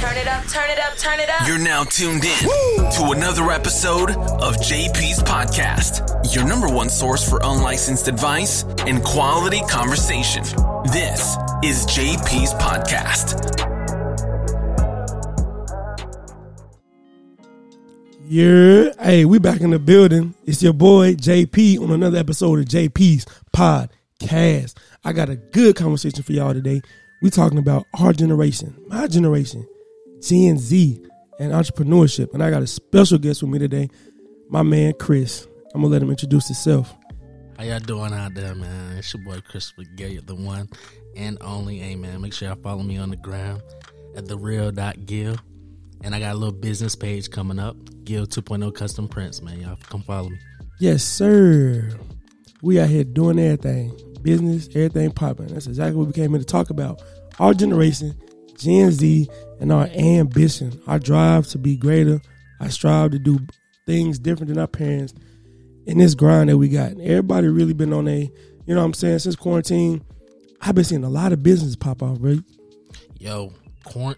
Turn it up, turn it up, turn it up. You're now tuned in to another episode of JP's Podcast, your number one source for unlicensed advice and quality conversation. This is JP's Podcast. Yeah, hey, we back in the building. It's your boy JP on another episode of JP's Podcast. I got a good conversation for y'all today. We're talking about our generation, my generation, Gen Z, and entrepreneurship. And I got a special guest with me today, my man Chris. I'm gonna let him introduce himself. How y'all doing out there, man? It's your boy Christopher Gilliard, the one and only. Amen. make sure y'all follow me on the ground at the real Gil. And I got a little business page coming up, Gil 2.0 Custom Prints, man. Y'all come follow me. Yes, sir. We out here doing everything. Business, everything popping. That's exactly what we came here to talk about. Our generation, Gen Z, and our ambition, our drive to be greater. I strive to do things different than our parents in this grind that we got. Everybody really been on a, you know what I'm saying, since quarantine, I've been seeing a lot of business pop off, bro. Yo,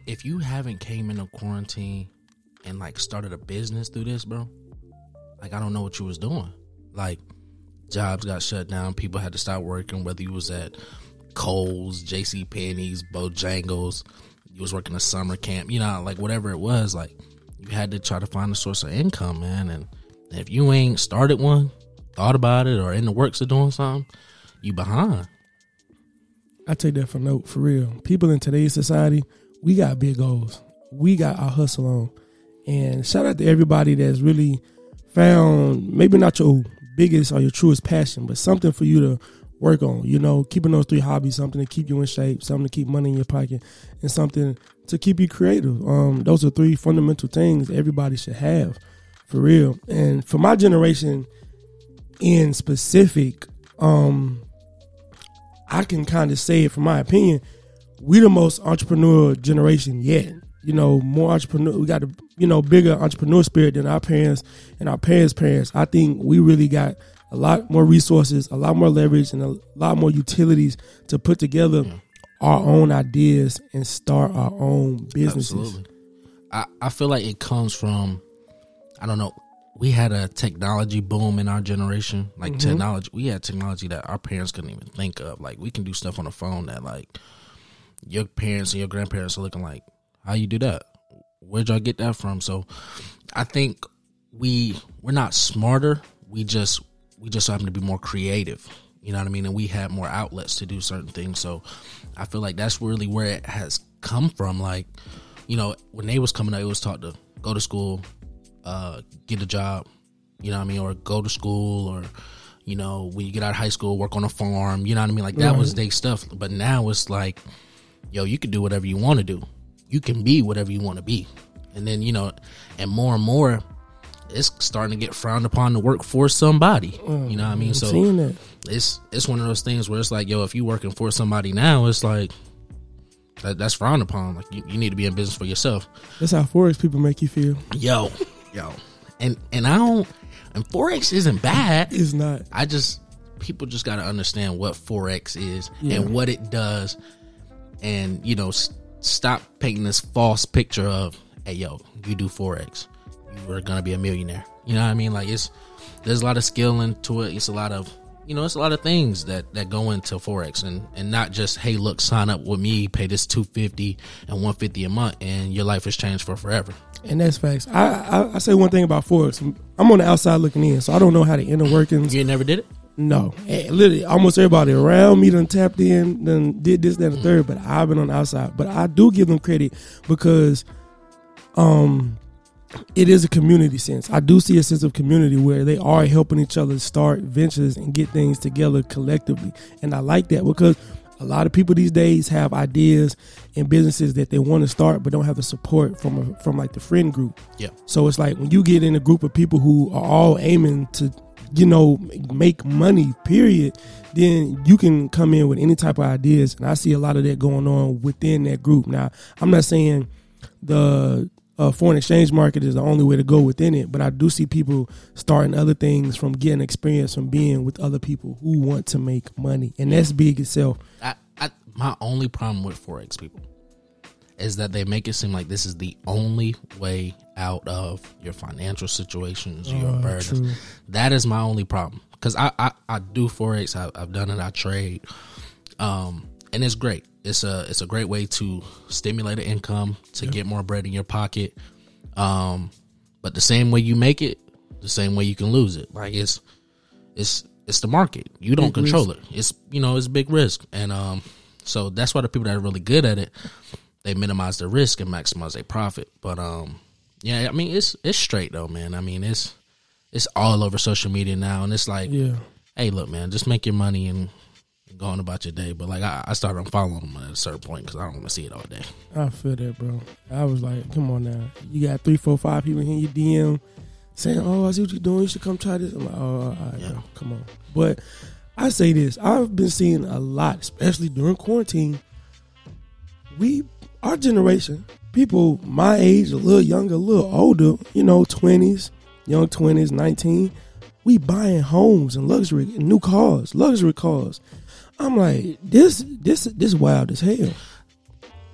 if you haven't came into quarantine and like started a business through this, bro, like I don't know what you was doing. Like jobs got shut down, people had to stop working, whether you was at Kohl's, JC Penney's, Bojangles, you was working a summer camp, you know, like whatever it was, like you had to try to find a source of income, man. And if you ain't started one, thought about it, or in the works of doing something, you behind. I take that for note, for real. People in today's society, we got big goals. We got our hustle on. And shout out to everybody that's really found maybe not your biggest or your truest passion, but something for you to work on. You know, keeping those three hobbies, something to keep you in shape, something to keep money in your pocket, and something to keep you creative. Um, those are three fundamental things everybody should have, for real. And for my generation in specific, um, I can kind of say it from my opinion, we the most entrepreneurial generation yet. You know, more entrepreneur. We got a you know bigger entrepreneur spirit than our parents and our parents' parents. I think we really got a lot more resources, a lot more leverage, and a lot more utilities to put together our own ideas and start our own businesses. Absolutely. I, I feel like it comes from I don't know. We had a technology boom in our generation. Like mm-hmm. technology we had technology that our parents couldn't even think of. Like we can do stuff on the phone that like your parents and your grandparents are looking like, How you do that? Where'd y'all get that from? So I think we we're not smarter. We just we just happen to be more creative. You know what I mean? And we have more outlets to do certain things. So I feel like that's really where it has come from. Like, you know, when they was coming up, it was taught to go to school, uh, get a job, you know what I mean, or go to school, or you know, when you get out of high school, work on a farm, you know what I mean. Like that was their stuff. But now it's like, yo, you can do whatever you want to do. You can be whatever you want to be, and then you know, and more and more, it's starting to get frowned upon to work for somebody. Oh, you know what I mean? I'm So it's it's one of those things where it's like, yo, if you working for somebody now, it's like that, that's frowned upon. Like you, you need to be in business for yourself. That's how forex people make you feel. Yo, yo, and and I don't. And forex isn't bad. It's not. I just people just got to understand what forex is Yeah. and what it does, and you know, s- stop painting this false picture of, hey, yo, you do forex, are gonna be a millionaire. You know what I mean? Like it's there's a lot of skill into it. It's a lot of you know, it's a lot of things that that go into forex, and and not just hey, look, sign up with me, pay this two fifty and one fifty a month, and your life has changed for forever. And that's facts. I, I I say one thing about forex. I'm on the outside looking in, so I don't know how the inner workings. You never did it. No, Eh, literally, almost everybody around me done tapped in, done did this, that, and the third. But I've been on the outside. But I do give them credit because, um, it is a community sense. I do see a sense of community where they are helping each other start ventures and get things together collectively, and I like that because a lot of people these days have ideas and businesses that they want to start but don't have the support from a, from like the friend group. Yeah. So it's like when you get in a group of people who are all aiming to, you know, make money, period, then you can come in with any type of ideas. And I see a lot of that going on within that group. Now, I'm not saying the uh, foreign exchange market is the only way to go within it, but I do see people starting other things from getting experience from being with other people who want to make money. And that's big itself. I, I my only problem with forex people, is that they make it seem like this is the only way out of your financial situations, your Oh, burdens. true. That is my only problem because I, I I do forex. I, I've done it. I trade, um, and it's great. It's a it's a great way to stimulate an income to get more bread in your pocket. Um, but the same way you make it, the same way you can lose it. Like it's it's it's the market. You don't Big control it. It's you know it's big risk, and um, so that's why the people that are really good at it, they minimize the risk and maximize their profit. But um, yeah, I mean it's it's straight though, man. I mean it's it's all over social media now, and it's like, Yeah. hey, look, man, just make your money and go on about your day. But like I, I started unfollowing them at a certain point because I don't want to see it all day. I feel that, bro. I was like, come on now. You got three, four, five people in your DM saying, oh, I see what you're doing. You should come try this. I'm like, oh, all right, Yeah. bro. Come on. But I say this. I've been seeing a lot, especially during quarantine. We, our generation, people my age, a little younger, a little older, you know, 20s, young 20s, 19, we buying homes and luxury and new cars, luxury cars. I'm like, this, this, this wild as hell.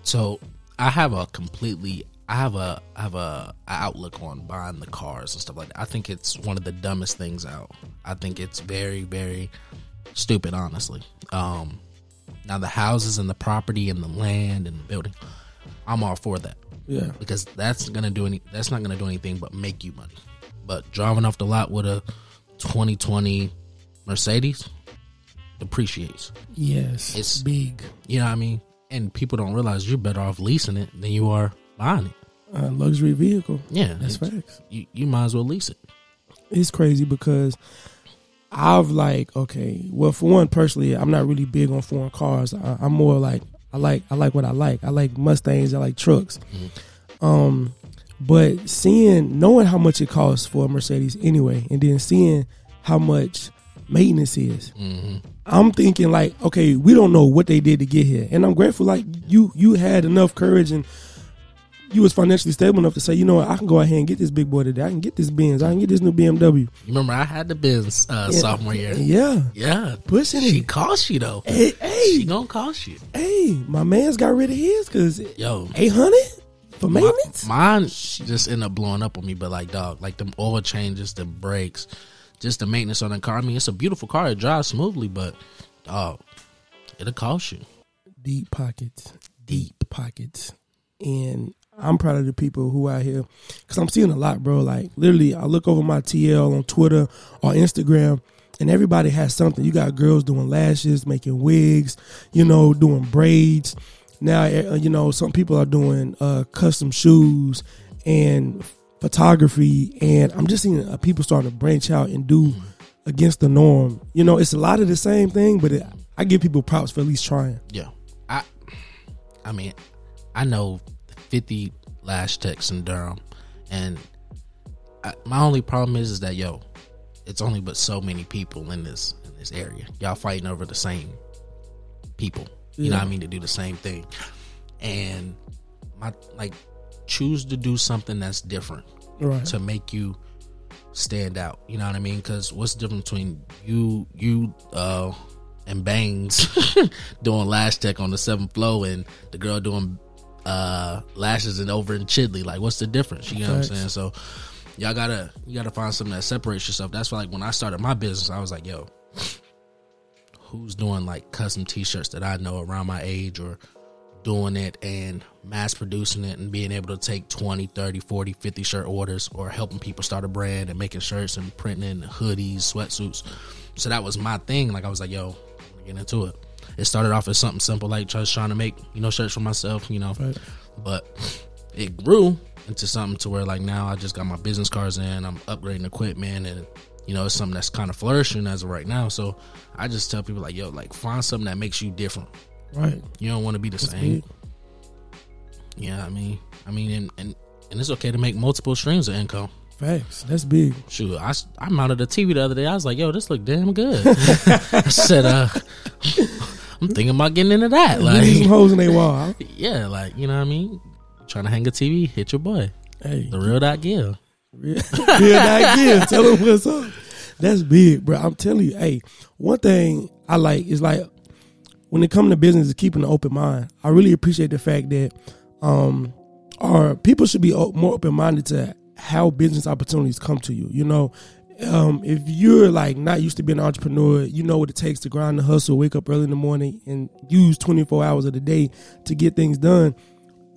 So I have a completely I have a I have a, a outlook on buying the cars and stuff like that. I think it's one of the dumbest things out. I think it's very very stupid, honestly. Um, now the houses and the property and the land and the building, I'm all for that Yeah. because that's gonna do any that's not gonna do anything but make you money. But driving off the lot with a 2020 Mercedes depreciates. Yes, It's- big. You know what I mean? And people don't realize you're better off leasing it than you are buying it. Uh, luxury vehicle. Yeah, That's facts. You, you might as well lease it. It's crazy because I've like okay. Well, for one, personally, I'm not really big on foreign cars. I, I'm more like I like I like what I like. I like Mustangs. I like trucks. Um, but seeing knowing how much it costs for a Mercedes anyway, and then seeing how much maintenance is, I'm thinking like, okay, we don't know what they did to get here, and I'm grateful. Like you, you had enough courage and you was financially stable enough to say, you know what, I can go ahead and get this big boy today. I can get this Benz. I can get this new BMW. Remember I had the Benz uh, Yeah. sophomore year. Yeah, Yeah, pushing she it. She cost you though. Hey, She hey, gonna cost you. hey, my man's got rid of his because Yo, eight hundred for my- maintenance. mine just ended up blowing up on me. But like, dog, like them oil changes, the brakes, just the maintenance on the car. I mean, it's a beautiful car. It drives smoothly, but dog, it'll cost you. deep pockets, deep pockets, and I'm proud of the people who out here because I'm seeing a lot, bro. Like literally, I look over my TL on Twitter or Instagram, and everybody has something. You got girls doing lashes, making wigs, you know, doing braids. Now, uh, you know, some people are doing uh, custom shoes and photography, and I'm just seeing uh, people starting to branch out and do against the norm. You know, it's a lot of the same thing, but it, I give people props for at least trying. Yeah, I, I mean, I know fifty lash techs in Durham, and I, my only problem is is that yo, it's only but so many people in this in this area. Y'all fighting over the same people. You know what I mean to do the same thing, and my like choose to do something that's different Right. to make you stand out. You know what I mean? Because what's the difference between you, you, uh, and Bangs doing lash tech on the seventh floor and the girl doing uh lashes and over in Chidley? Like, what's the difference? You know what I'm saying? So, y'all gotta you gotta find something that separates yourself. That's why, like, when I started my business, I was like, yo. Who's doing like custom t-shirts that I know around my age or doing it and mass producing it and being able to take 20 30 40 50 shirt orders or helping people start a brand and making shirts and printing hoodies sweatsuits. So that was my thing. Like i was like yo i'm gonna get into it. It started off as something simple like just trying to make you know shirts for myself you know. Right. but it grew into something to where like now i just got my business cards in i'm upgrading equipment and you know it's something that's kind of flourishing as of right now. So i just tell people like yo like find something that makes you different Right. you don't want to be the That's same big. yeah, I mean, I mean, and, and and it's okay to make multiple streams of income. Facts. That's big. Shoot, I, I mounted a TV the other day. I was like, yo, this look damn good. I said, uh, I'm thinking about getting into that. Like, some holes in their wall. yeah, like you know what I mean. Trying to hang a TV, hit your boy, Hey, the real dot gill. real, real idea. Tell them what's up. That's big, bro. I'm telling you. Hey, one thing I like is like when it comes to business keeping an open mind. I really appreciate the fact that um, are people should be more open minded to how business opportunities come to you. You know, um, if you're like not used to being an entrepreneur, you know what it takes to grind the hustle, wake up early in the morning, and use 24 hours of the day to get things done.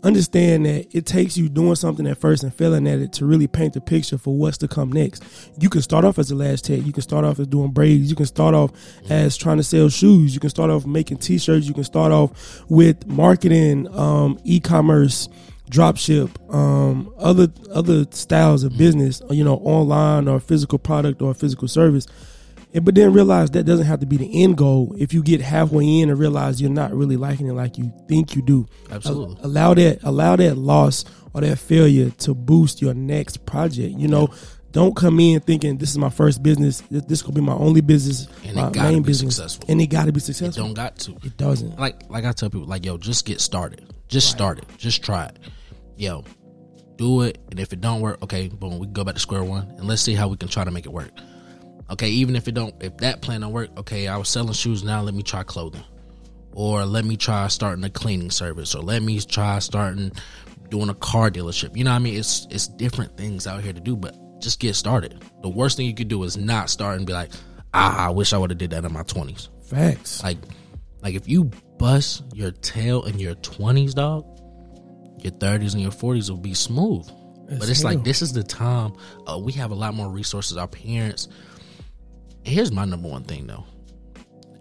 Understand that it takes you doing something at first and failing at it to really paint the picture for what's to come next. You can start off as a lash tech. You can start off as doing braids. You can start off as trying to sell shoes. You can start off making t-shirts. You can start off with marketing, um, e-commerce, dropship, um, other other styles of business, you know, online or physical product or physical service. And, but then realize that doesn't have to be the end goal. If you get halfway in and realize you're not really liking it like you think you do, Absolutely. Al- allow that allow that loss or that failure to boost your next project. You know, don't come in thinking this is my first business. This, this could be my only business, And it my gotta main be business, successful. and it got to be It successful. don't got to. It doesn't. like like I tell people, like yo, just get started. Just start it. Just try it. Yo, do it. And if it don't work, okay, boom, we can go back to square one and let's see how we can try to make it work. Okay, even if it don't, if that plan don't work, okay, I was selling shoes. Now let me try clothing, or let me try starting a cleaning service, or let me try starting doing a car dealership. You know what I mean? It's it's different things out here to do, but just get started. The worst thing you could do is not start and be like, ah, I wish I would have did that in my twenties. Facts. Like, like if you bust your tail in your twenties, dog, your thirties and your forties will be smooth. but it's like this is the time. Uh, we have a lot more resources. Our parents. Here's my number one thing though.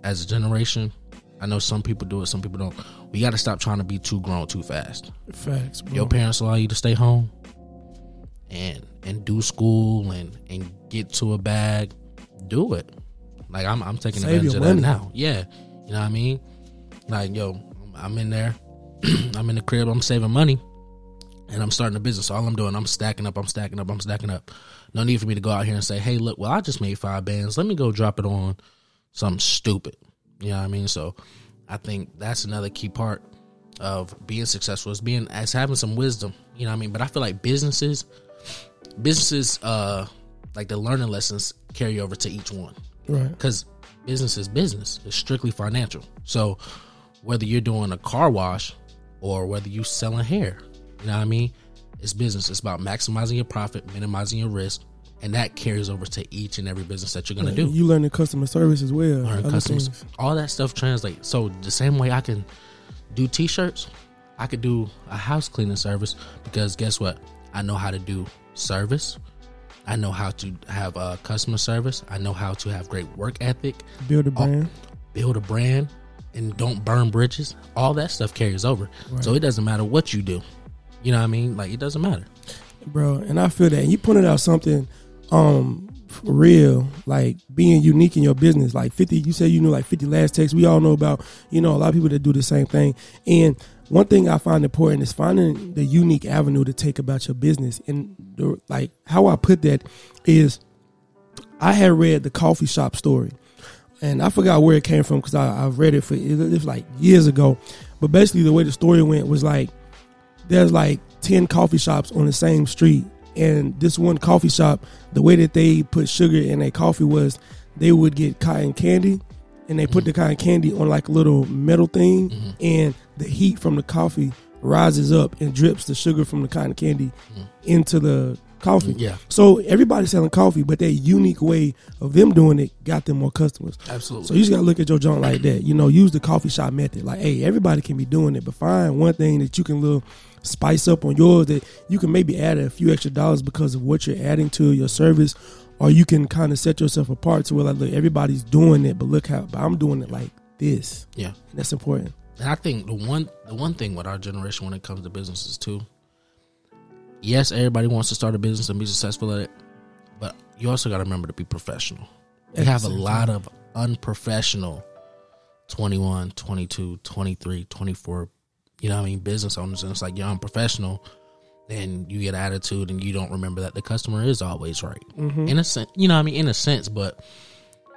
As a generation, I know some people do it, some people don't. We got to stop trying to be too grown too fast. Facts. Bro. Your parents allow you to stay home and and do school and and get to a bag. Do it. Like I'm I'm taking Save advantage of that now. Yeah, you know what I mean. Like yo, I'm in there. I'm in the crib. I'm saving money, and I'm starting a business. All I'm doing, I'm stacking up. I'm stacking up. I'm stacking up. No need for me to go out here and say, "Hey, look, well, I just made five bands. Let me go drop it on something stupid." You know what I mean? So, I think that's another key part of being successful is being as having some wisdom. You know what I mean? But I feel like businesses, businesses, uh, like the learning lessons carry over to each one Right. because business is business. It's strictly financial. So whether you're doing a car wash or whether you're selling hair, you know what I mean? It's business. It's about maximizing your profit, minimizing your risk, and that carries over to each and every business that you're gonna do. You learn the customer service as well. Learn customers. things. All that stuff translates. So the same way I can do t-shirts, I could do a house cleaning service because guess what? I know how to do service. I know how to have uh, customer service. I know how to have great work ethic Build a brand. build a brand and don't burn bridges all that stuff carries over so it doesn't matter what you do you know what i mean like it doesn't matter bro. And I feel that. And you pointed out something um for real, like being unique in your business. Like fifty, you say you knew like fifty lash techs. We all know about you know a lot of people that do the same thing. And one thing I find important is finding the unique avenue to take about your business. And the, like how I put that is, I had read the coffee shop story. and I forgot where it came from because I've read it for it was like years ago. But basically, the way the story went was like there's like ten coffee shops on the same street, and this one coffee shop, the way that they put sugar in their coffee was they would get cotton candy, and they put mm-hmm. the cotton candy on like a little metal thing, mm-hmm. and the heat from the coffee rises up and drips the sugar from the cotton candy mm-hmm. into the coffee. Yeah. So everybody's selling coffee, but that unique way of them doing it got them more customers. Absolutely. So you just gotta look at your joint like that. You know, use the coffee shop method. Like, hey, everybody can be doing it, but find one thing that you can little spice up on yours that you can maybe add a few extra dollars because of what you're adding to your service, or you can kind of set yourself apart to where like, look, everybody's doing it, but look how but I'm doing it like this. yeah And that's important. And I think the one the one thing with our generation when it comes to businesses too, yes, everybody wants to start a business and be successful at it, but you also got to remember to be professional. We have a lot of unprofessional 21, 22, 23, 24, you know what I mean, business owners and it's like you're unprofessional and you get attitude and you don't remember that the customer is always right. Mm-hmm. In a sense, you know what I mean, in a sense, but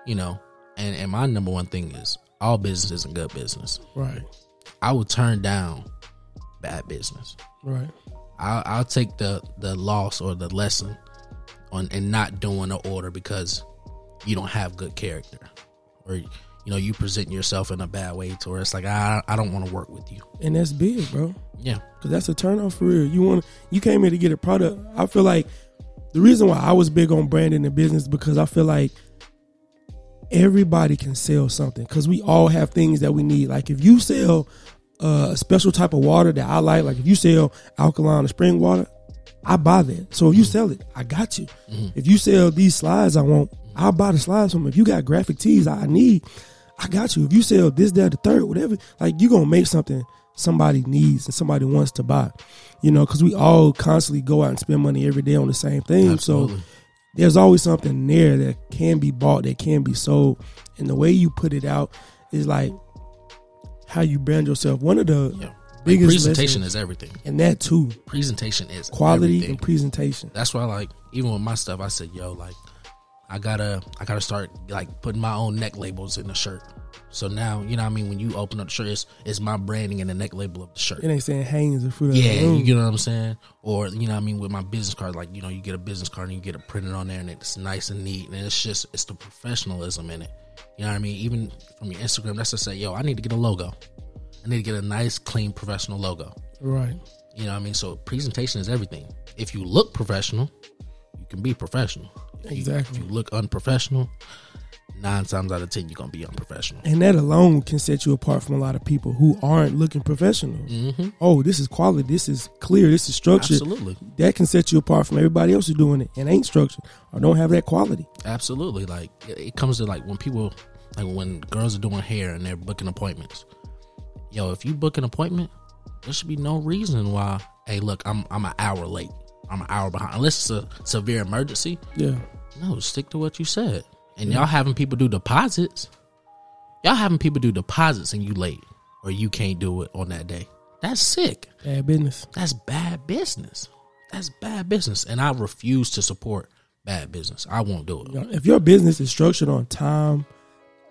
you know, and and my number one thing is all business isn't good business. Right. I would turn down bad business. Right. I'll, I'll take the the loss or the lesson on and not doing an order because you don't have good character or you know you present yourself in a bad way to where it's like I I don't want to work with you. and that's big, bro. Yeah, Cause that's a turn off for real. You want you came here to get a product. I feel like the reason why I was big on branding and business because I feel like everybody can sell something because we all have things that we need. Like if you sell uh, a special type of water that I like, like if you sell alkaline or spring water, I buy that. So if you sell it, I got you. If you sell these slides, I want, I'll buy the slides from. If you got graphic tees I need, I got you. If you sell this, that, the third, whatever, like you're gonna make something somebody needs and somebody wants to buy. You know, because we all constantly go out and spend money every day on the same thing. Absolutely. So there's always something there that can be bought, that can be sold, and the way you put it out is like how you brand yourself. One of the yeah. Biggest presentation lessons- is everything. and that too, Presentation is quality everything. and presentation. That's why, like, even with my stuff, I said, "Yo, like, I gotta, I gotta start like putting my own neck labels in the shirt." So now, you know, what I mean, when you open up the shirt, it's, it's my branding and the neck label of the shirt. It ain't saying Hanes or fruit. of Yeah, you get what I'm saying? Or, you know what I mean, with my business card, like, you know, you get a business card and you get it printed on there and it's nice and neat. And it's just, it's the professionalism in it. You know what I mean? Even from your Instagram, that's to say, yo, I need to get a logo. I need to get a nice, clean, professional logo. right. You know what I mean? So presentation is everything. If you look professional, you can be professional. Exactly. if you look unprofessional, nine times out of ten, you're going to be unprofessional. And that alone can set you apart from a lot of people who aren't looking professional. Mm-hmm. Oh, this is quality. This is clear. This is structured. Absolutely. That can set you apart from everybody else who's doing it and ain't structured or don't have that quality. Absolutely. Like it it comes to like when people like when girls are doing hair and they're booking appointments. Yo, if you book an appointment, there should be no reason why. Hey, look, I'm I'm an hour late. I'm an hour behind. Unless it's a severe emergency. Yeah. No, stick to what you said. And y'all having people do deposits. Y'all having people do deposits and you late or you can't do it on that day. That's sick. Bad business. That's bad business. That's bad business. And I refuse to support bad business. I won't do it. If your business is structured on time,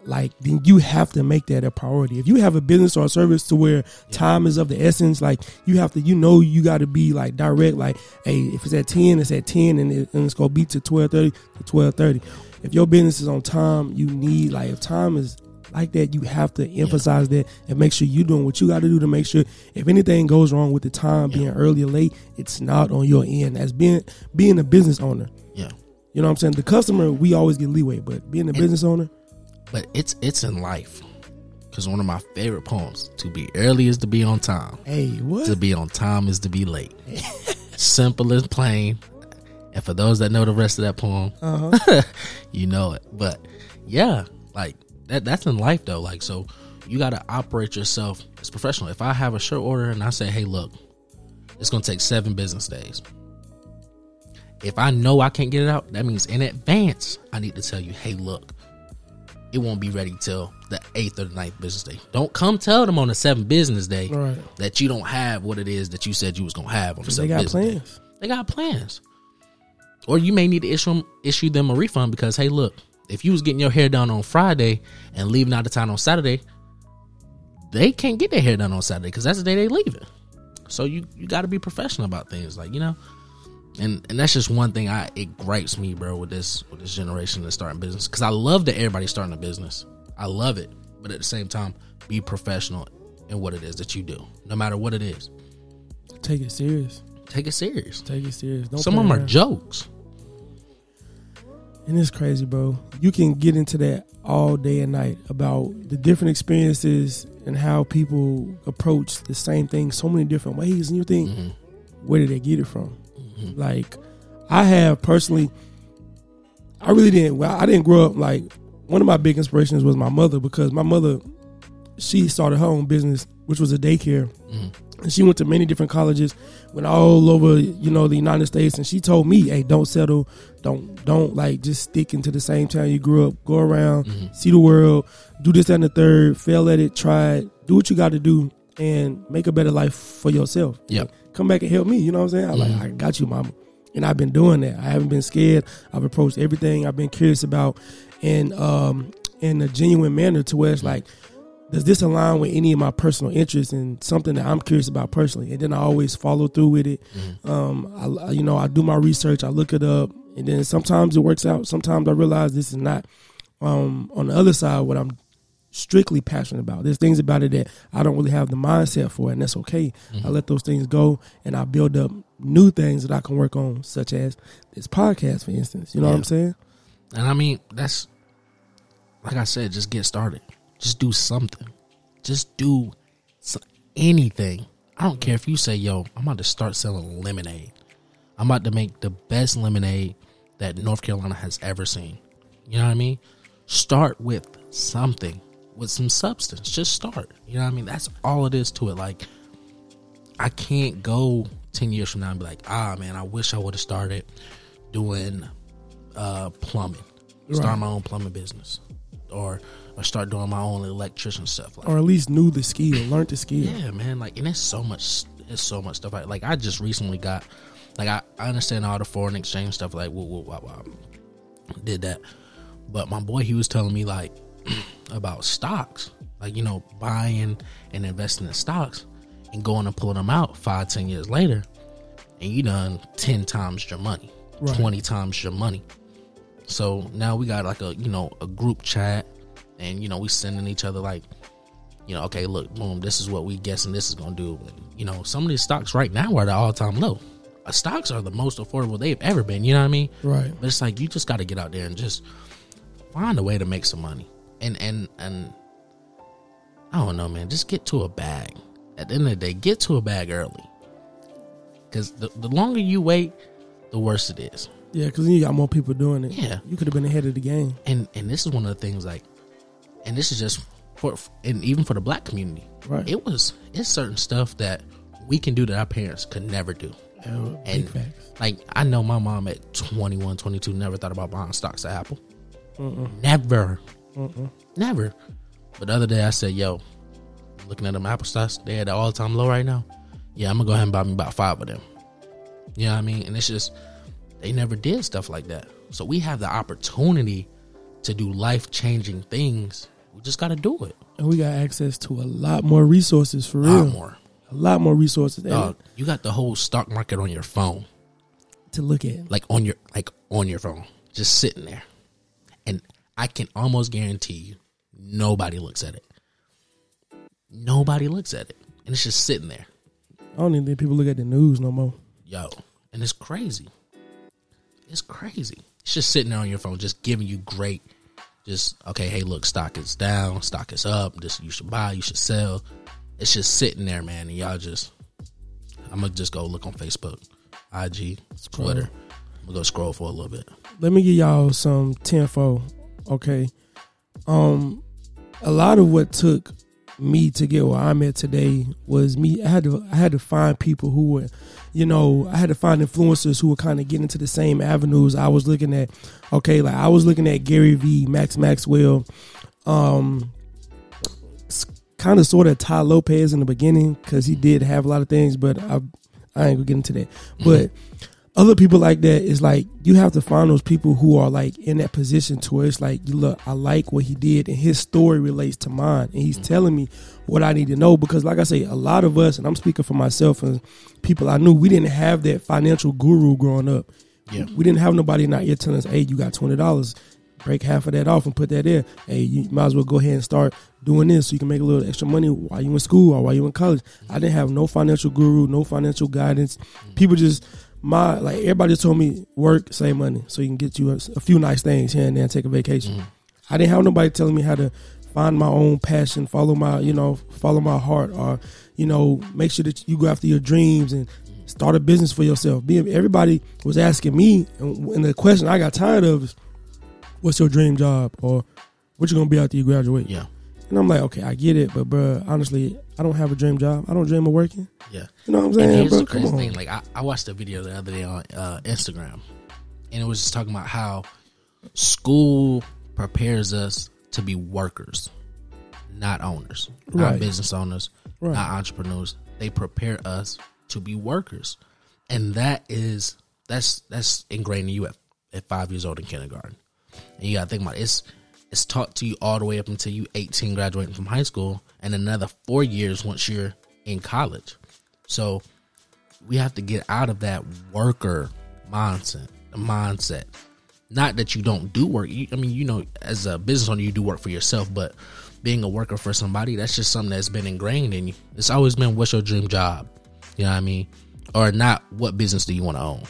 like then you have to make that a priority. If you have a business or a service to where time is of the essence, like you have to, you know, you got to be like direct. Like, hey, if it's at ten, it's at ten, and, it, and it's gonna be to twelve thirty to twelve thirty. If your business is on time, you need like if time is like that, you have to emphasize that and make sure you're doing what you got to do to make sure if anything goes wrong with the time being early or late, it's not on your end. As being being a business owner, Yeah. you know what I'm saying? The customer, we always get leeway, but being a business owner, But it's it's in life. Cause one of my favorite poems, to be early is to be on time. hey, what? To be on time is to be late. Simple and plain. And for those that know the rest of that poem, Uh-huh. you know it. But yeah, like that that's in life though. Like so you gotta operate yourself as professional. If I have a shirt order and I say, Hey look, it's gonna take seven business days. If I know I can't get it out, that means in advance I need to tell you, hey look, it won't be ready till the eighth or the ninth business day. Don't come tell them on the seventh business day Right. that you don't have what it is that you said you was gonna have on the seventh day. They got plans. They got plans. Or you may need to issue 'em- issue them a refund because hey, look, if you was getting your hair done on Friday and leaving out of town on Saturday, they can't get their hair done on Saturday because that's the day they leaving. So you you got to be professional about things, like you know. And and that's just one thing I it gripes me, bro, with this with this generation that's starting business because I love that everybody's starting a business. I love it, but at the same time, be professional in what it is that you do, no matter what it is. Take it serious. Take it serious. Take it serious. Don't Some of them are jokes. And it's crazy, bro. You can get into that all day and night about the different experiences and how people approach the same thing so many different ways. And you think, Mm-hmm. where did they get it from? Like, I have personally, I really didn't, well, I didn't grow up like, one of my big inspirations was my mother because my mother, she started her own business, which was a daycare. Mm-hmm. And she went to many different colleges, went all over, you know, the United States. And she told me, "Hey, don't settle, don't, don't like just stick into the same town you grew up. Go around, mm-hmm. see the world, do this and the third. Fail at it, try it, do what you got to do, and make a better life for yourself. Yep. Come back and help me. You know what I'm saying? I'm like, I got you, mama. And I've been doing that. I haven't been scared. I've approached everything I've been curious about, and um, in a genuine manner to where it's like does this align with any of my personal interests and something that I'm curious about personally? And then I always follow through with it. Um, I, I- you know, I do my research, I look it up, and then sometimes it works out. Sometimes I realize this is not. Um, on the other side, what I'm strictly passionate about. There's things about it that I don't really have the mindset for, and that's okay. I mm-hmm. let those things go, and I build up new things that I can work on, such as this podcast, for instance. You know what I'm saying? And I mean, that's like I said, just get started. Just do something. Just do anything. I don't care if you say, "Yo, I'm about to start selling lemonade. I'm about to make the best lemonade that North Carolina has ever seen." You know what I mean? Start with something, with some substance. Just start. You know what I mean? That's all it is to it. Like, I can't go ten years from now and be like, "Ah, man, I wish I would have started doing uh, plumbing, start my own plumbing business, or or start doing my own electrician stuff. Like, Or at least knew the skill, learned the skill. yeah, man. Like, and there's so much, there's so much stuff. I, like, I just recently got, like, I, I understand all the foreign exchange stuff. Like, whoa, whoa, wow, wow, did that. But my boy, he was telling me like about stocks, like you know, buying and investing in stocks, and going and pulling them out five, ten years later, and you done ten times your money, Right. twenty times your money. So now we got like a you know a group chat, and you know we sending each other like, you know, okay, look, boom, this is what we guessing this is gonna do. You know, some of these stocks right now are at all time low. Uh, Stocks are the most affordable they've ever been. You know what I mean? Right. But it's like you just got to get out there and just find a way to make some money. And and and I don't know, man. Just get to a bag. At the end of the day, get to a bag early. Because the, the longer you wait, the worse it is. Yeah, because then you got more people doing it. Yeah. You could have been ahead of the game. And and this is one of the things like, and this is just for and even for the black community. Right. It was it's certain stuff that we can do that our parents could never do. Big And like I know my mom at 21, 22 never thought about buying stocks at Apple. Never. Never. But the other day I said, yo, looking at them Apple stocks, they at the all time low right now. Yeah, I'm gonna go ahead and buy me about five of them. You know what I mean? And it's just they never did stuff like that. So we have the opportunity to do life changing things. We just gotta do it. And we got access to a lot more resources for A real. more. A lot more resources Dog, you got the whole stock market on your phone. to look at. like on your like on your phone, just sitting there. And I can almost guarantee you, nobody looks at it. Nobody looks at it, and it's just sitting there, I don't even think people look at the news no more. yo. And it's crazy. It's crazy. It's just sitting there on your phone, just giving you great. Just okay, hey, look, stock is down, stock is up. This you should buy, you should sell. It's just sitting there, man, and y'all just. I'm gonna just go look on Facebook, IG, Twitter. I'm gonna go scroll for a little bit. Let me give y'all some tenfo. Okay. Um a lot of what took me to get where I'm at today was me I had to I had to find people who were you know, I had to find influencers who were kind of getting into the same avenues I was looking at. Okay, like I was looking at Gary V, Max Maxwell, um kind of sort of Tai Lopez in the beginning because he did have a lot of things, but I I ain't gonna get into that. But other people like that is like you have to find those people who are like in that position to where it's like you look I like what he did and his story relates to mine and he's telling me what I need to know because like I say a lot of us and I'm speaking for myself and people I knew we didn't have that financial guru growing up. Yeah. We didn't have nobody in our ear telling us, hey, you got twenty dollars. Break half of that off and put that in. Hey, you might as well go ahead and start doing this so you can make a little extra money while you in school or while you in college. I didn't have no financial guru, no financial guidance. People just my like everybody told me work, save money, so you can get you a, a few nice things here and there and take a vacation. Mm-hmm. I didn't have nobody telling me how to find my own passion, follow my you know follow my heart, or you know make sure that you go after your dreams and start a business for yourself. Everybody was asking me, and, and the question I got tired of is, "What's your dream job?" or "What you gonna be after you graduate?" Yeah, And I'm like, okay, I get it, but bruh, honestly, I don't have a dream job. I don't dream of working. yeah. You know what I'm And saying, here's bro? the Come crazy on. thing: like I, I watched a video the other day on uh, Instagram, and it was just talking about how school prepares us to be workers, not owners, not business owners, Right. not entrepreneurs. They prepare us to be workers, and that is that's that's ingrained in you at, at five years old in kindergarten. And you gotta think about it. it's it's taught to you all the way up until you 18 graduating from high school and another four years once you're in college so we have to get out of that worker mindset mindset not that you don't do work you, i mean you know as a business owner you do work for yourself but being a worker for somebody, that's just something that's been ingrained in you. It's always been what's your dream job? You know what I mean? Or not what business do you want to own?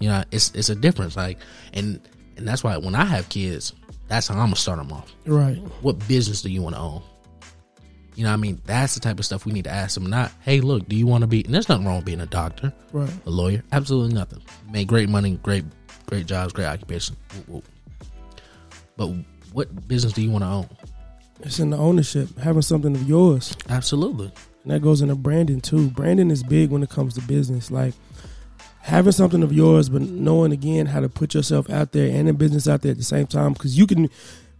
You know, it's it's a difference. Like and and that's why when I have kids, that's how I'm gonna start them off. Right. What business do you want to own? You know what I mean? That's the type of stuff we need to ask them. Not, hey, look, do you want to be? And there's nothing wrong with being a doctor, Right. a lawyer. Absolutely nothing. Make great money, great, great jobs, great occupation. But what business do you want to own? It's in the ownership, having something of yours. Absolutely. And that goes into branding too. Branding is big when it comes to business. Like having something of yours, but knowing again how to put yourself out there and in business out there at the same time. Because you can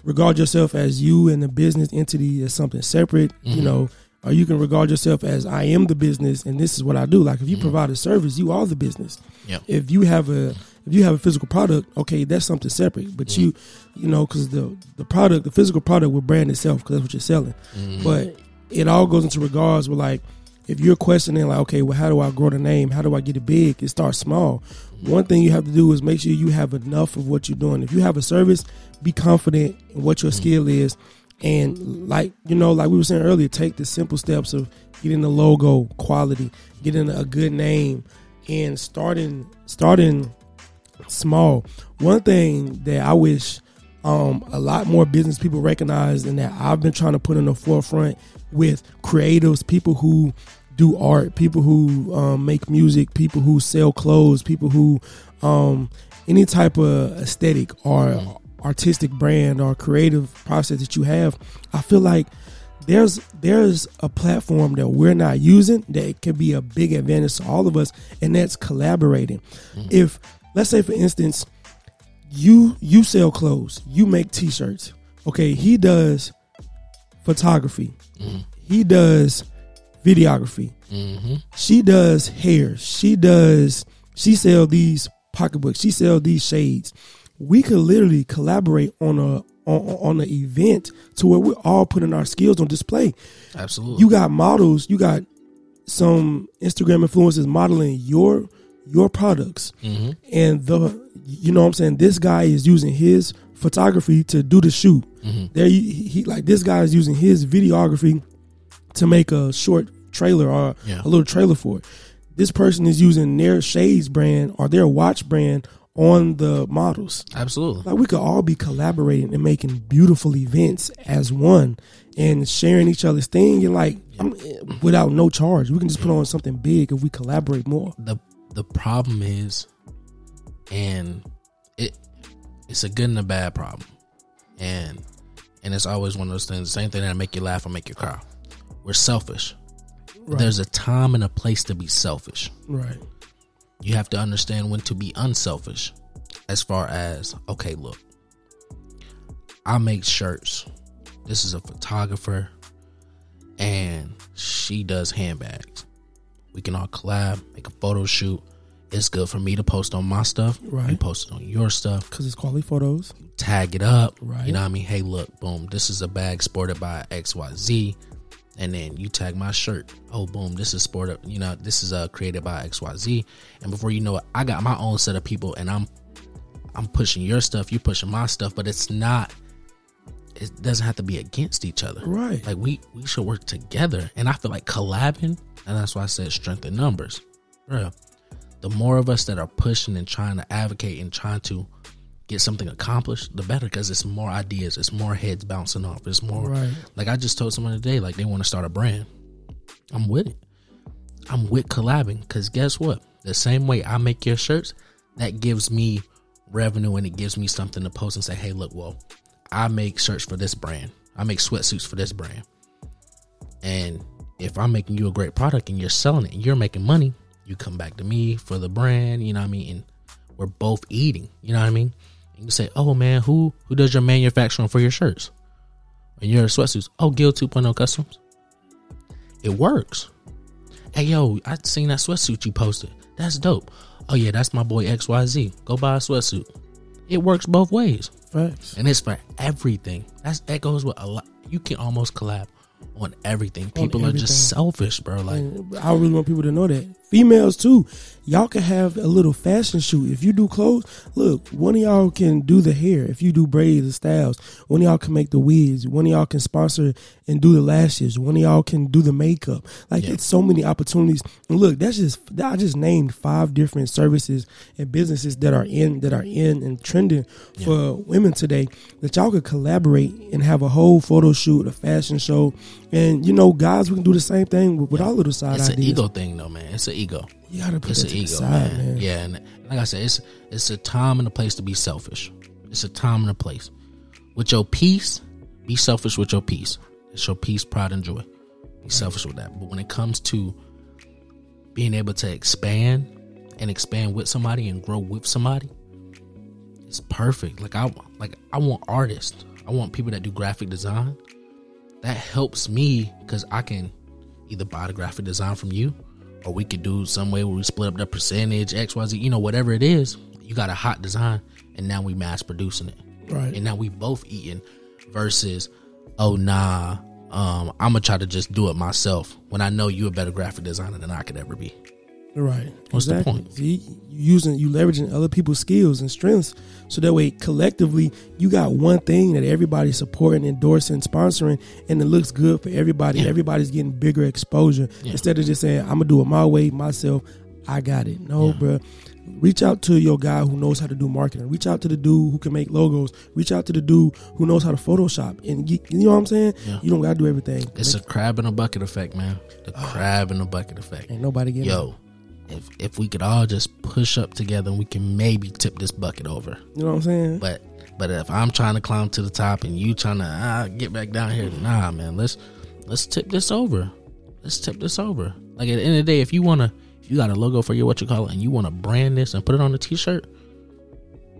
regard yourself as you and the business entity as something separate, you mm-hmm. know, or you can regard yourself as I am the business and this is what I do. Like if you mm-hmm. provide a service, you are the business. Yep. If you have a if you have a physical product, okay, that's something separate. But you, you know, because the the product, the physical product will brand itself because that's what you're selling. Mm-hmm. But it all goes into regards with like if you're questioning like, okay, well, how do I grow the name? How do I get it big? It starts small. One thing you have to do is make sure you have enough of what you're doing. If you have a service, be confident in what your skill is, and like you know, like we were saying earlier, take the simple steps of getting the logo quality, getting a good name, and starting starting small. One thing that I wish um, a lot more business people recognize and that I've been trying to put in the forefront with creatives, people who do art, people who um, make music, people who sell clothes, people who um, any type of aesthetic or artistic brand or creative process that you have. I feel like there's there's a platform that we're not using that can be a big advantage to all of us, and that's collaborating. If let's say for instance, you you sell clothes, you make t-shirts. Okay, he does photography. He does videography. Mm-hmm. She does hair. She does she sell these pocketbooks. She sell these shades. We could literally collaborate on a on, on an event to where we're all putting our skills on display. Absolutely. You got models, you got some Instagram influencers modeling your your products. mm-hmm. And the you know what I'm saying this guy is using his photography to do the shoot. Mm-hmm. There he, he like this guy is using his videography to make a short trailer or Yeah. a little trailer for it. This person is using their shades brand or their watch brand on the models. Absolutely. Like we could all be collaborating and making beautiful events as one and sharing each other's thing and like I'm, without no charge. We can just put on something big if we collaborate more. the the problem is and it it's a good and a bad problem and and it's always one of those things the same thing that make you laugh or make you cry we're selfish Right. there's a time and a place to be selfish Right. you have to understand when to be unselfish as far as okay look i make shirts this is a photographer and she does handbags we can all collab make a photo shoot it's good for me to post on my stuff you Right. post it on your stuff Because it's quality photos. tag it up Right. you know what i mean hey look boom this is a bag sported by xyz and then you tag my shirt. Oh, boom! This is sport. You know, this is uh created by X Y Z. And before you know it, I got my own set of people, and I'm I'm pushing your stuff. You pushing my stuff, but it's not. It doesn't have to be against each other. Right. Like we we should work together. And I feel like collabing, and that's why I said strength in numbers. Bro, the more of us that are pushing and trying to advocate and trying to get something accomplished, the better because it's more ideas, it's more heads bouncing off, it's more. Right. Like I just told someone today, like they want to start a brand. I'm with it. I'm with collabing because guess what? The same way I make your shirts, that gives me revenue and it gives me something to post and say, hey, look, well, I make shirts for this brand. I make sweatsuits for this brand. And if I'm making you a great product and you're selling it and you're making money, you come back to me for the brand, you know what I mean? And we're both eating, you know what I mean? You say, oh man, who who does your manufacturing for your shirts? And your sweatsuits? Oh, Gil 2.0 Customs. It works. Hey yo, I seen that sweatsuit you posted. That's dope. Oh yeah, that's my boy XYZ. Go buy a sweatsuit. It works both ways. Facts. And it's for everything. That's that goes with a lot you can almost collab on everything. People are just selfish, bro. Like I really want people to know that Females too. Y'all can have a little fashion shoot. If you do clothes, look, one of y'all can do the hair. If you do braids and styles, one of y'all can make the wigs. One of y'all can sponsor and do the lashes. One of y'all can do the makeup. Like it's so many opportunities. And look, that's just I just named five different services and businesses that are in that are in and trending for women today that y'all could collaborate and have a whole photo shoot, a fashion show, and you know, guys, we can do the same thing with, with our little side It's an ego thing, though, man. It's an ego. You gotta put It's an ego, side, man. man. Yeah, and like I said, it's it's a time and a place to be selfish. It's a time and a place. With your peace, be selfish with your peace. It's your peace, pride, and joy. Be selfish with that. But when it comes to being able to expand and expand with somebody and grow with somebody, it's perfect. Like I like I want artists. I want people that do graphic design. That helps me because I can either buy the graphic design from you, or we could do some way where we split up the percentage, X, Y, Z. You know, whatever it is. You got a hot design, and now we mass producing it, Right. and now we both eating. Versus, oh nah, um, I'm gonna try to just do it myself when I know you're a better graphic designer than I could ever be. Right. What's the exactly. point? See, you using you leveraging other people's skills and strengths, so that way collectively you got one thing that everybody's supporting, endorsing, sponsoring, and it looks good for everybody. Yeah. Everybody's getting bigger exposure Yeah. instead of just saying I'm gonna do it my way, myself. I got it. No, Yeah. bruh. Reach out to your guy who knows how to do marketing. Reach out to the dude who can make logos. Reach out to the dude who knows how to Photoshop. And you, you know what I'm saying? Yeah. You don't gotta do everything. It's a crab in a bucket effect, man. The crab in a bucket effect. Ain't nobody getting. Yo, if if we could all just push up together, and we can maybe tip this bucket over. You know what I'm saying? But but if I'm trying to climb to the top and you trying to ah, get back down here, nah, man. Let's let's tip this over. Let's tip this over. Like at the end of the day, if you wanna, if you got a logo for your what you call it, and you wanna brand this and put it on a T-shirt,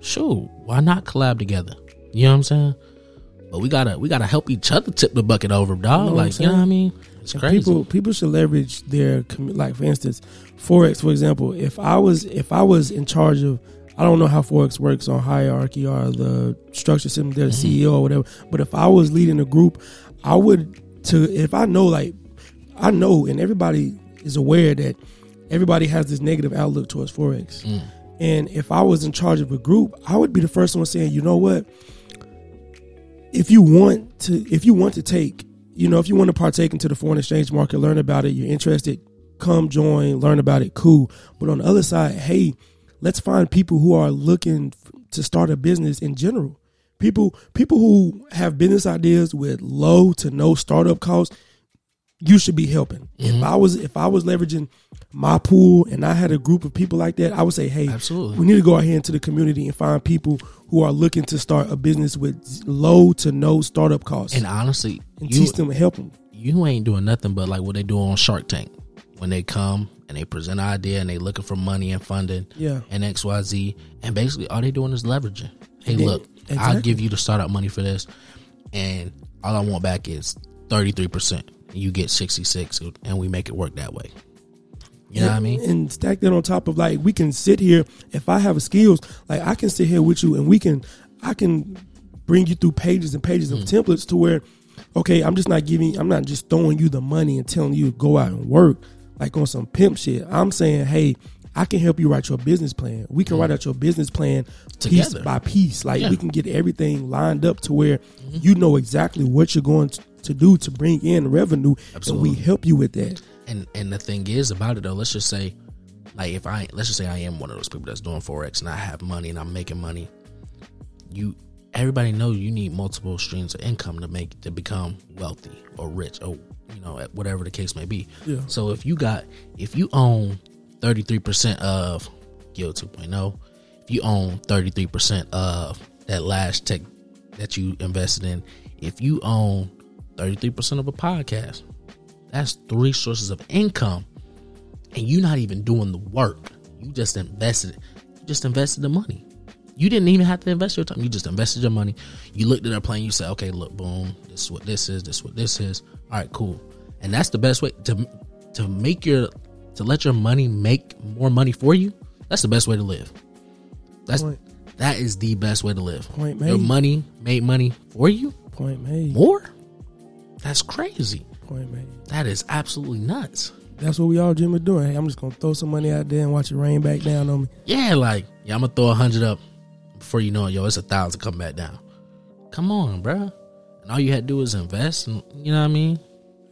sure, why not collab together? You know what I'm saying? But we gotta we gotta help each other tip the bucket over, dog. You know like you know what I mean? It's And crazy. People people should leverage their like for instance, forex for example. If I was if I was in charge of I don't know how forex works on hierarchy or the structure system, they're the Mm-hmm. CEO or whatever. But if I was leading a group, I would to if I know like I know and everybody is aware that everybody has this negative outlook towards forex. Mm. And if I was in charge of a group, I would be the first one saying, you know what? If you want to, if you want to take, you know, if you want to partake into the foreign exchange market, learn about it, you're interested, come join, learn about it, cool. But on the other side, hey, let's find people who are looking to start a business in general. People, people who have business ideas with low to no startup costs, you should be helping. If mm-hmm. I was if I was leveraging my pool and I had a group of people like that, I would say, hey, Absolutely. we need to go out here into the community and find people who are looking to start a business with low to no startup costs and honestly, and you teach them and help them. you ain't doing nothing but like what they do on Shark Tank when they come and they present an idea and they looking for money and funding Yeah. and X Y Z and basically all they doing is leveraging. Hey, Yeah, look, I'll give you the startup money for this, and all I want back is thirty three percent. You get sixty six, and we make it work that way. You know what I mean? And stack that on top of like we can sit here. If I have skills, like I can sit here with you and we can, I can bring you through pages and pages of Mm. templates to where, okay, I'm just not giving, I'm not just throwing you the money and telling you to go out and work like on some pimp shit. I'm saying, hey, I can help you write your business plan. We can write out your business plan piece Mm. By piece. Like Yeah. Mm-hmm. we can get everything lined up to where you know exactly what you're going to, to do to bring in revenue, Absolutely. and we help you with that. And and the thing is about it though, let's just say, like if I let's just say I am one of those people that's doing forex and I have money and I'm making money, you everybody knows you need multiple streams of income to make to become wealthy or rich or you know whatever the case may be. Yeah. So if you got if you own thirty three percent of Gil 2.0, if you own thirty three percent of that lash tech that you invested in, if you own thirty three percent of a podcast, that's three sources of income, and you're not even doing the work. You just invested. You just invested the money. You didn't even have to invest your time. You just invested your money. You looked at our plan. You said, "Okay, look, boom. This is what this is. This is what this is. All right, cool." And that's the best way to to make your to let your money make more money for you. That's the best way to live. That's Point. that is the best way to live. Point made. Your money made money for you Point made. more. That's crazy. Point made. That is absolutely nuts. That's what we all dream of doing. Hey, I'm just gonna throw some money out there and watch it rain back down on me. Yeah, like yeah, I'm gonna throw a hundred up before you know it, yo, it's a thousand come back down. Come on, bro. And all you had to do is invest, and you know what I mean.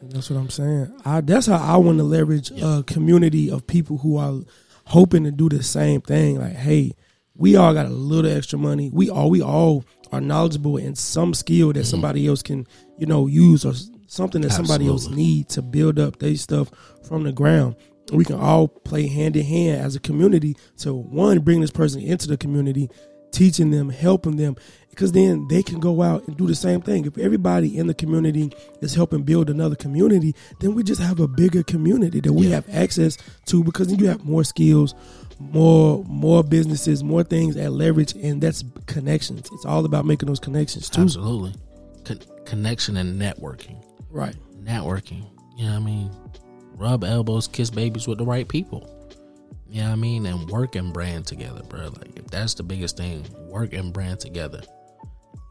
That's what I'm saying. I, that's how I want to leverage a community of people who are hoping to do the same thing. Like, hey, we all got a little extra money. We all we all are knowledgeable in some skill that Mm-hmm. somebody else can, you know, use or something that somebody else need to build up their stuff from the ground. We can all play hand in hand as a community to one bring this person into the community, teaching them, helping them, because then they can go out and do the same thing. If everybody in the community is helping build another community, then we just have a bigger community that we Yeah. have access to because then you have more skills, more more businesses, more things at leverage, and that's connections. It's all about making those connections too. Absolutely, Con- connection and networking. Right. networking. You know what I mean? Rub elbows, kiss babies with the right people. You know what I mean? And work and brand together, bro. Like if that's the biggest thing, work and brand together.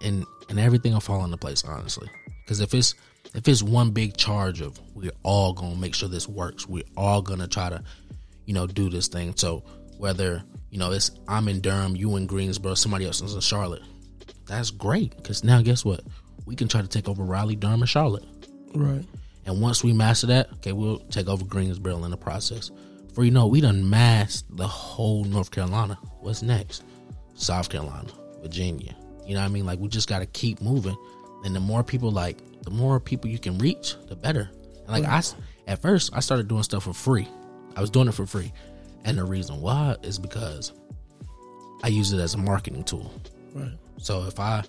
And and everything will fall into place, honestly. Because if it's if it's one big charge of we're all gonna make sure this works, we're all gonna try to, you know, do this thing. So whether, you know, it's I'm in Durham, you in Greensboro, somebody else is in Charlotte. That's great. Because now guess what? We can try to take over Raleigh, Durham, and Charlotte. Right. And once we master that, okay, we'll take over Greensboro in the process. For you know, we done mastered the whole North Carolina. What's next? South Carolina, Virginia. You know what I mean? Like we just gotta keep moving. And the more people like, the more people you can reach, the better. And like I, at first, I started doing stuff for free. I was doing it for free, and the reason why is because I use it as a marketing tool. Right. So if I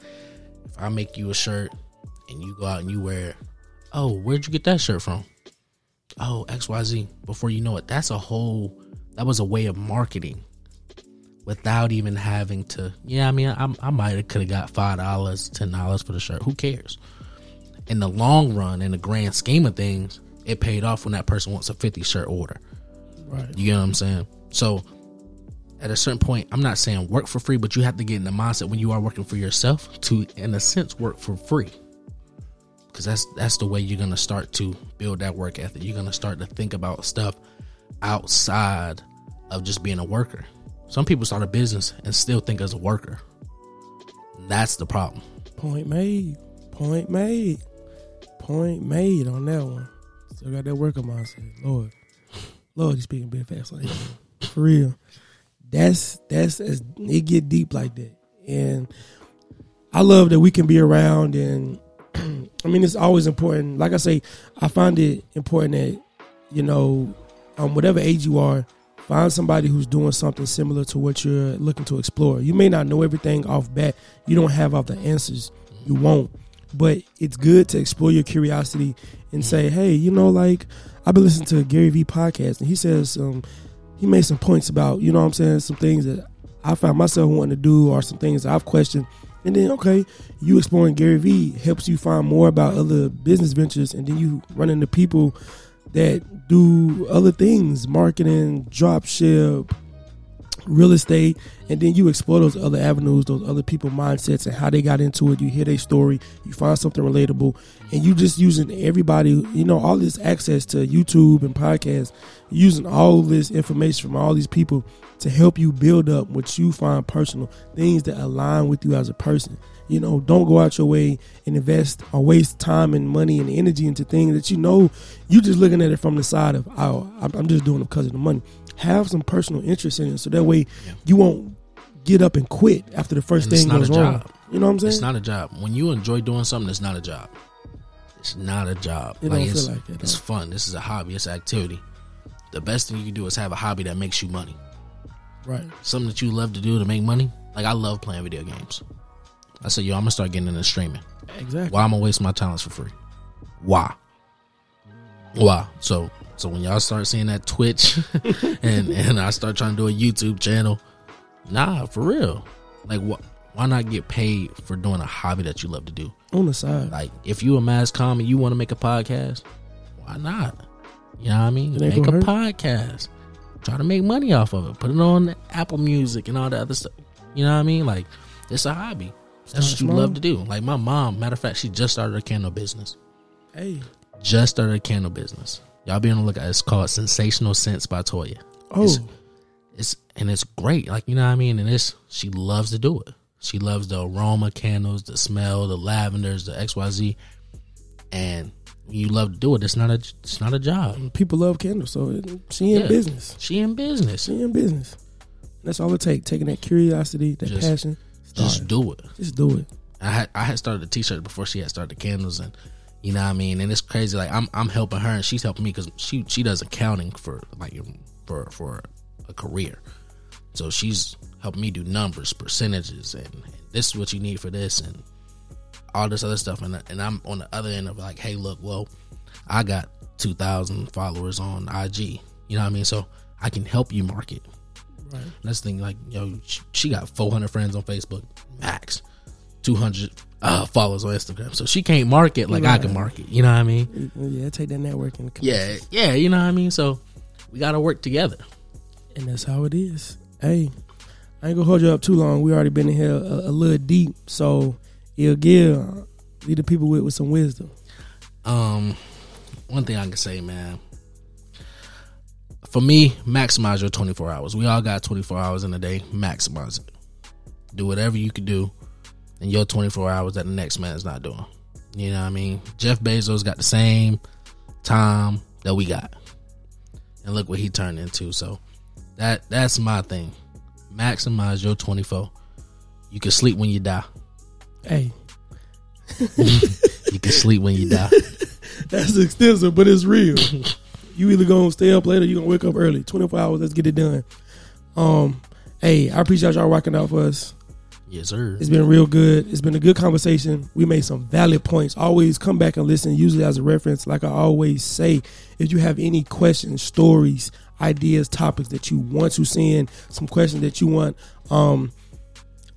if I make you a shirt and you go out and you wear it, oh, where'd you get that shirt from? Oh, XYZ. Before you know it, that's a whole that was a way of marketing without even having to yeah, I mean I, I might have could have got five dollars, ten dollars for the shirt. Who cares? In the long run, in the grand scheme of things, it paid off when that person wants a fifty shirt order. Right. You know what I'm saying? So at a certain point, I'm not saying work for free, but you have to get in the mindset when you are working for yourself to, in a sense, work for free. Because that's that's the way you're gonna start to build that work ethic. You're gonna start to think about stuff outside of just being a worker. Some people start a business and still think as a worker. That's the problem. Point made. Point made. Point made on that one. Still got that worker mindset. Lord. Lord, you speaking big fast like. For real. That's that's as it get deep like that. And I love that we can be around and I mean it's always important. Like I say, I find it important that, you know, um whatever age you are, find somebody who's doing something similar to what you're looking to explore. You may not know everything off bat. You don't have all the answers. You won't. But it's good to explore your curiosity and say, hey, you know, like I've been listening to Gary Vee podcast and he says um he made some points about, you know what I'm saying, some things that I found myself wanting to do or some things I've questioned. And then okay, you exploring Gary Vee helps you find more about other business ventures and then you run into people that do other things, marketing, drop ship, real estate, and then you explore those other avenues, those other people mindsets and how they got into it. You hear their story, you find something relatable, and you just using everybody, you know, all this access to YouTube and podcasts, using all this information from all these people to help you build up what you find personal, things that align with you as a person. You know, don't go out your way and invest or waste time and money and energy into things that you know you're just looking at it from the side of, oh, I'm just doing it because of the money. Have some personal interest in it, so that way you won't get up and quit after the first And it's thing not goes a wrong. job. You know what I'm saying? It's not a job. When you enjoy doing something, it's not a job. It's not a job. It don't it's, feel like that, It's fun. This is a hobby. It's an activity. The best thing you can do is have a hobby that makes you money. right. Something that you love to do to make money. Like I love playing video games. I said, yo, I'm gonna start getting into streaming. Exactly. Why am I going to waste my talents for free? Why? Why? So so when y'all start seeing that Twitch and and I start trying to do a YouTube channel, nah, for real. Like what why not get paid for doing a hobby that you love to do? On the side. Like if you a mass com and you want to make a podcast, why not? You know what I mean? Make a gonna podcast. Try to make money off of it. Put it on Apple Music and all that other stuff. You know what I mean? Like it's a hobby. That's what you love to do. Like my mom, matter of fact, she just started a candle business. Hey, Just started a candle business. Y'all be on the lookout. It's called Sensational Scents by Toya. Oh, It's, it's and it's great. Like you know what I mean. And it's she loves to do it. She loves the aroma candles, the smell, the lavenders, the X Y Z, and you love to do it. It's not a it's not a job. people love candles, so it, she in Yeah. business. She in business. She in business. That's all it takes. Taking that curiosity, that Just- passion, Just do it. just do it. I had I had started the t-shirt before she had started the candles and you know what I mean? And it's crazy like I'm I'm helping her and she's helping me because she she does accounting for like for for a career. So she's helping me do numbers percentages and, and this is what you need for this and all this other stuff. And and I'm on the other end of like hey look well I got 2,000 followers on IG you know what I mean? So I can help you market Right. that's the thing, like, yo, she, she got 400 friends on Facebook, max. 200 uh, followers on Instagram. So she can't market like I can market. You know what I mean? Yeah, take that networking. Yeah, yeah, you know what I mean? So we got to work together. And that's how it is. Hey, I ain't gonna hold you up too long. We already been in here a, a little deep, so it'll give lead the people with, with some wisdom. Um, one thing I can say, man, for me, maximize your 24 hours. We all got 24 hours in a day. Maximize it. Do whatever you can do in your 24 hours that the next man's not doing. You know what I mean? Jeff Bezos got the same time that we got. And look what he turned into. So that that's my thing. Maximize your 24. You can sleep when you die. Hey, You can sleep when you die. that's extensive, but it's real. you either gonna stay up later, you gonna wake up early. Twenty four hours, let's get it done. Um, hey, I appreciate y'all rocking out for us. Yes, sir. It's been real good. It's been a good conversation. We made some valid points. Always come back and listen, usually as a reference. Like I always say, if you have any questions, stories, ideas, topics that you want to send, some questions that you want um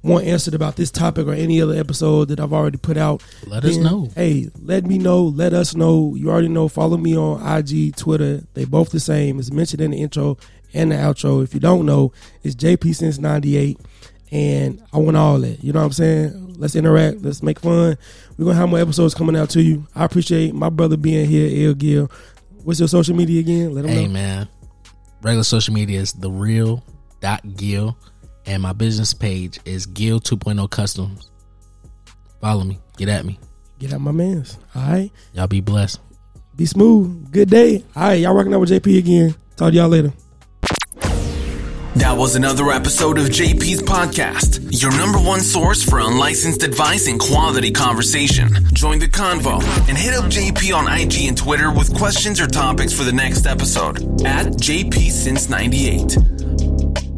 want answered about this topic or any other episode that I've already put out, Let us know. Hey, let me know. Let us know. You already know. Follow me on IG, Twitter. They both the same. It's mentioned in the intro and the outro. If you don't know, it's JP since '98, and I want all that. You know what I'm saying? Let's interact. Let's make fun. We're gonna have more episodes coming out to you. I appreciate my brother being here, El Gil. What's your social media again? Let them Hey know. man, regular social media is the real dot Gil, and my business page is Gil 2.0 Customs. Follow me, get at me. Get at my man's. All right. Y'all be blessed. Be smooth. Good day. All right. Y'all rocking out with JP again. Talk to y'all later. That was another episode of JP's podcast, your number one source for unlicensed advice and quality conversation. Join the convo and hit up JP on IG and Twitter with questions or topics for the next episode at JP since 98.